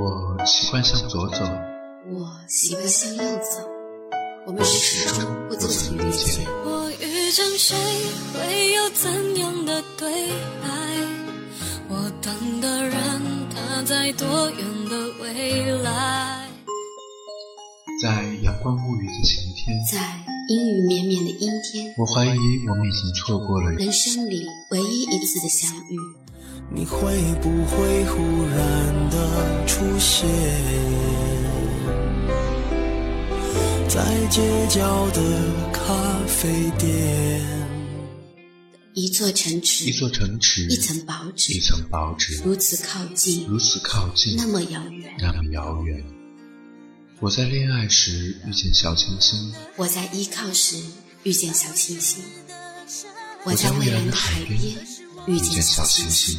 我习惯向左走，我习惯向右走，我们始终不曾遇见。我遇见谁，会有怎样的对白？我等的人，他在多远的未来？在阳光沐浴的晴天，在阴雨绵绵的阴天，我怀疑我们已经错过了人生里唯一一次的相遇。你会不会忽然的出现在街角的咖啡店？一座城池，一座城池，一层薄纸，一层薄纸，如此靠近，如此靠近，那么遥远，那么遥远。我在恋爱时遇见小清新，我在依靠时遇见小清新，我在蔚蓝的海边遇见小清新。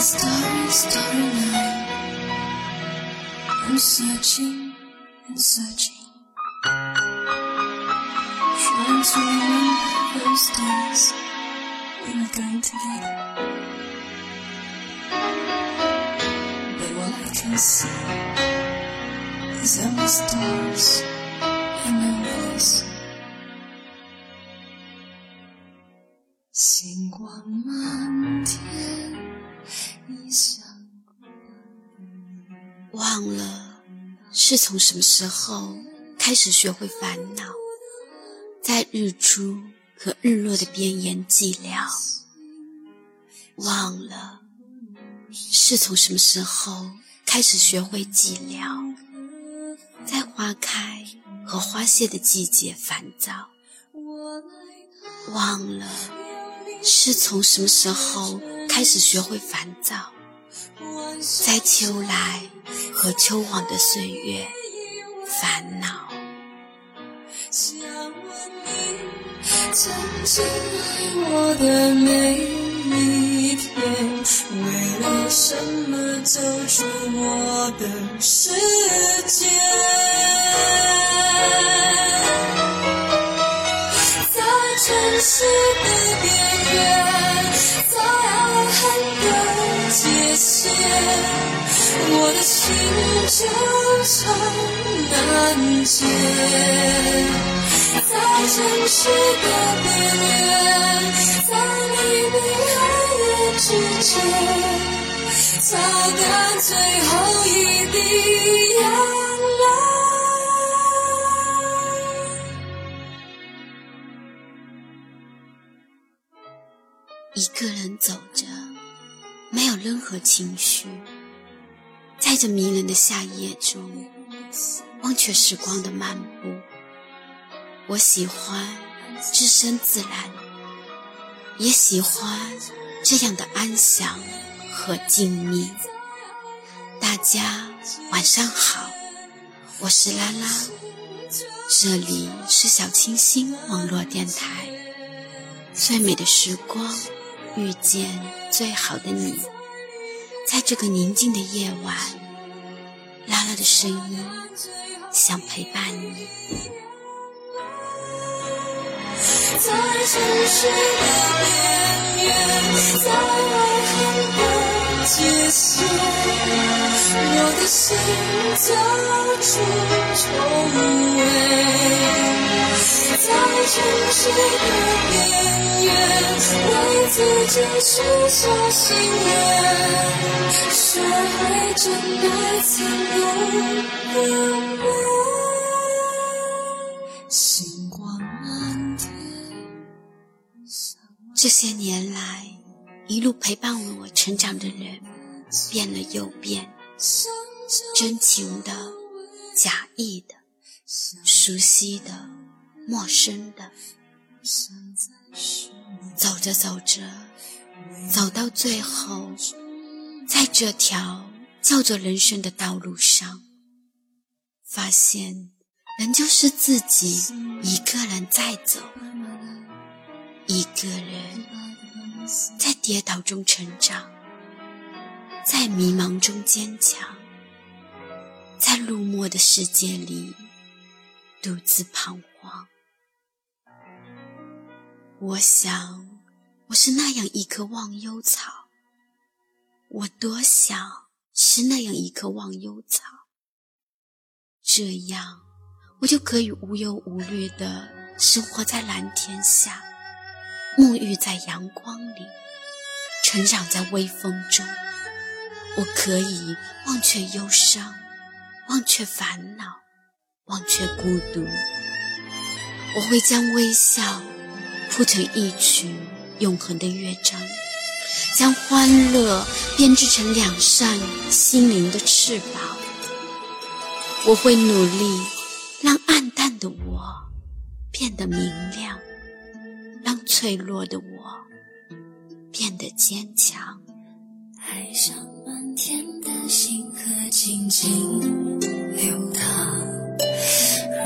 starry, starry night, I'm searching and searching, trying to remember those days we were going together. But all I can see is only stars and no voice. 星光满天。 忘了是从什么时候开始学会烦恼，在日出和日落的边沿寂寥。忘了是从什么时候开始学会寂寥，在花开和花谢的季节烦躁。忘了是从什么时候开始学会烦躁。在秋来和秋黄的岁月，烦恼。想问你，曾经爱我的每一天，为了什么走出我的世界？在城市的边缘，在爱恨的界限，我的心就像难解。在城市的边缘，在黎明黑夜之间，擦干最后一滴眼泪。一个人走着，没有任何情绪，在这迷人的夏夜中，忘却时光的漫步。我喜欢置身自然，也喜欢这样的安详和静谧。大家晚上好，我是拉拉，这里是小清新网络电台，最美的时光。遇见最好的你，在这个宁静的夜晚，拉拉的声音想陪伴你。在城市的边缘，在的界限，我的心早出重围。在城市的边缘，为自己许下心愿，学会真爱从容的。星光满天。这些年来，一路陪伴我成长的人，变了又变，真情的、假意的、熟悉的、陌生的，走着走着，走到最后，在这条叫做人生的道路上，发现人就是自己一个人在走，一个人在跌倒中成长，在迷茫中坚强，在落寞的世界里独自彷徨。我想。我是那样一棵忘忧草，我多想是那样一棵忘忧草，这样我就可以无忧无虑的生活在蓝天下，沐浴在阳光里，成长在微风中。我可以忘却忧伤，忘却烦恼，忘却孤独。我会将微笑铺成一曲。永恒的乐章，将欢乐编织成两扇心灵的翅膀。我会努力让暗淡的我变得明亮，让脆弱的我变得坚强。爱上满天的星河静静流淌，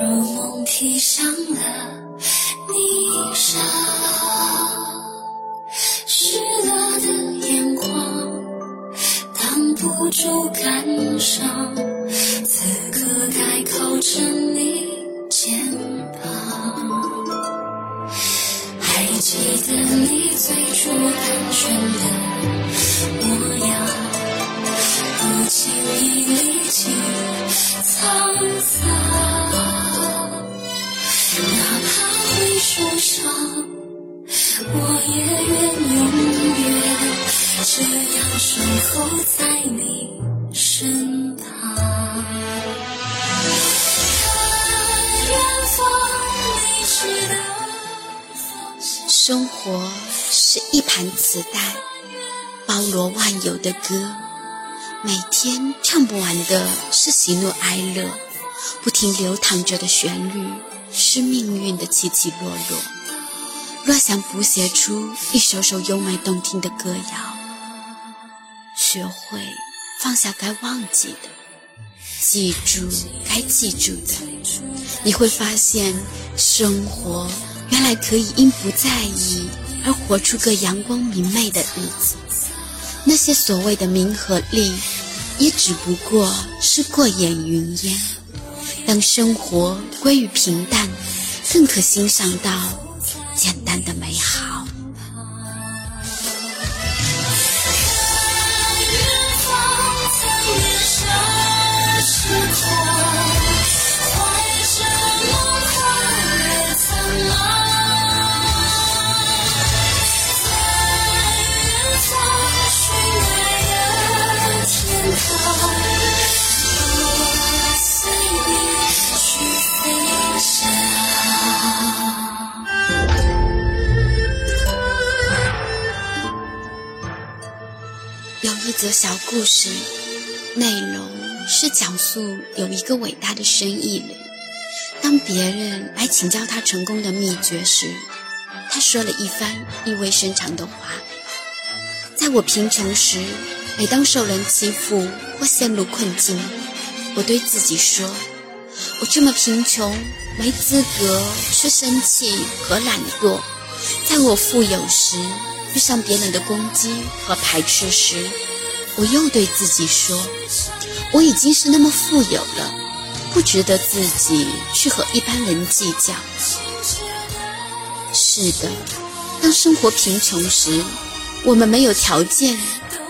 如梦披上了是一盘磁带，包罗万有的歌，每天唱不完的是喜怒哀乐，不停流淌着的旋律是命运的起起落落。若想谱写出一首首优美动听的歌谣。学会放下该忘记的，记住该记住的，你会发现，生活原来可以因不在意而活出个阳光明媚的日子。那些所谓的名和利，也只不过是过眼云烟。当生活归于平淡，更可欣赏到简单的美好。有一则小故事，内容是讲述有一个伟大的生意人，当别人来请教他成功的秘诀时，他说了一番意味深长的话：“在我贫穷时。”每当受人欺负或陷入困境，我对自己说：“我这么贫穷，没资格去生气和懒惰。”在我富有时，遇上别人的攻击和排斥时，我又对自己说：“我已经是那么富有了，不值得自己去和一般人计较。”是的，当生活贫穷时，我们没有条件。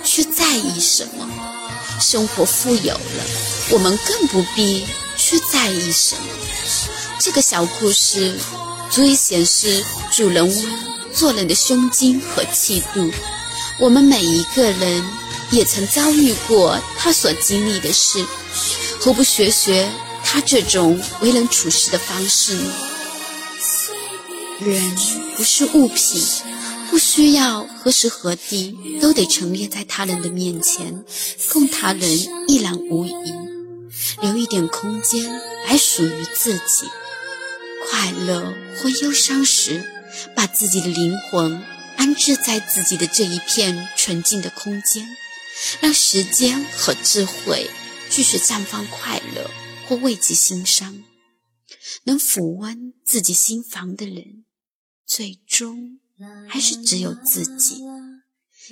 去在意什么？生活富有了，我们更不必去在意什么。这个小故事足以显示主人翁做人的胸襟和气度。我们每一个人也曾遭遇过他所经历的事，何不学学他这种为人处事的方式呢？人不是物品。不需要何时何地都得陈列在他人的面前，供他人一览无遗，留一点空间来属于自己。快乐或忧伤时，把自己的灵魂安置在自己的这一片纯净的空间，让时间和智慧继续绽放快乐或慰藉心伤，能抚温自己心房的人，最终还是只有自己。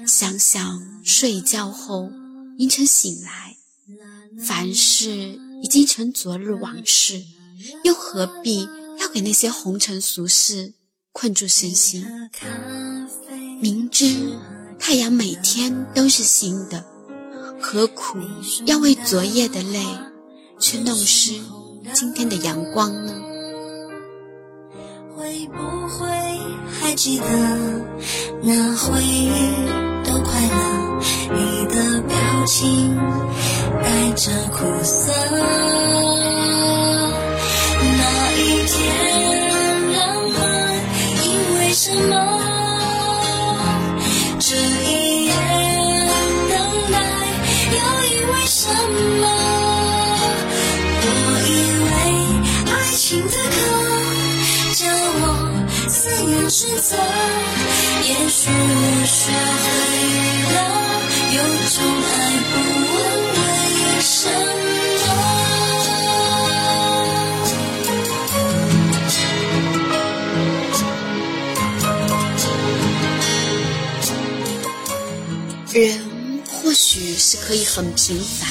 想想睡觉后凌晨醒来，凡事已经成昨日往事，又何必要给那些红尘俗事？困住身心，明知太阳每天都是新的，何苦要为昨夜的泪去弄湿今天的阳光呢？会不会还记得那回忆多快乐？你的表情带着苦涩，那一天。选择，也许我学会了，有种爱不问为什么。人或许是可以很平凡，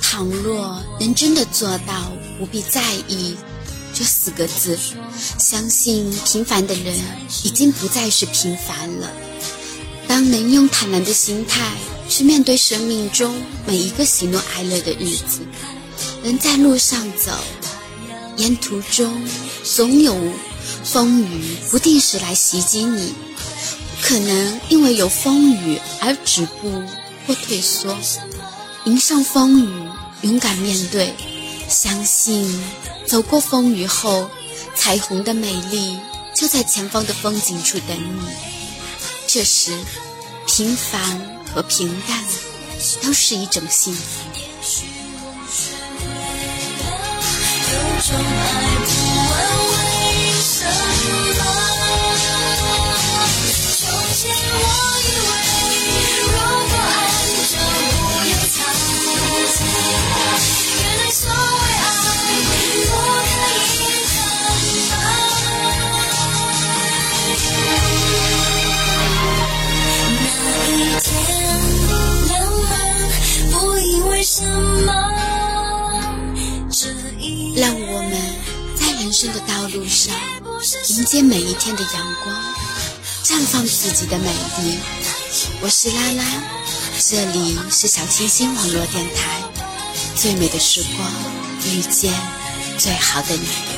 倘若能真的做到不必在意这四个字，相信平凡的人已经不再是平凡了。当能用坦然的心态去面对生命中每一个喜怒哀乐的日子，能在路上走，沿途中总有风雨不定时来袭击你。可能因为有风雨而止步或退缩，迎上风雨，勇敢面对，相信走过风雨后，彩虹的美丽就在前方的风景处等你。这时，平凡和平淡都是一种幸福。让我们在人生的道路上迎接每一天的阳光。绽放自己的美丽。我是拉拉，这里是小清新网络电台，最美的时光遇见最好的你。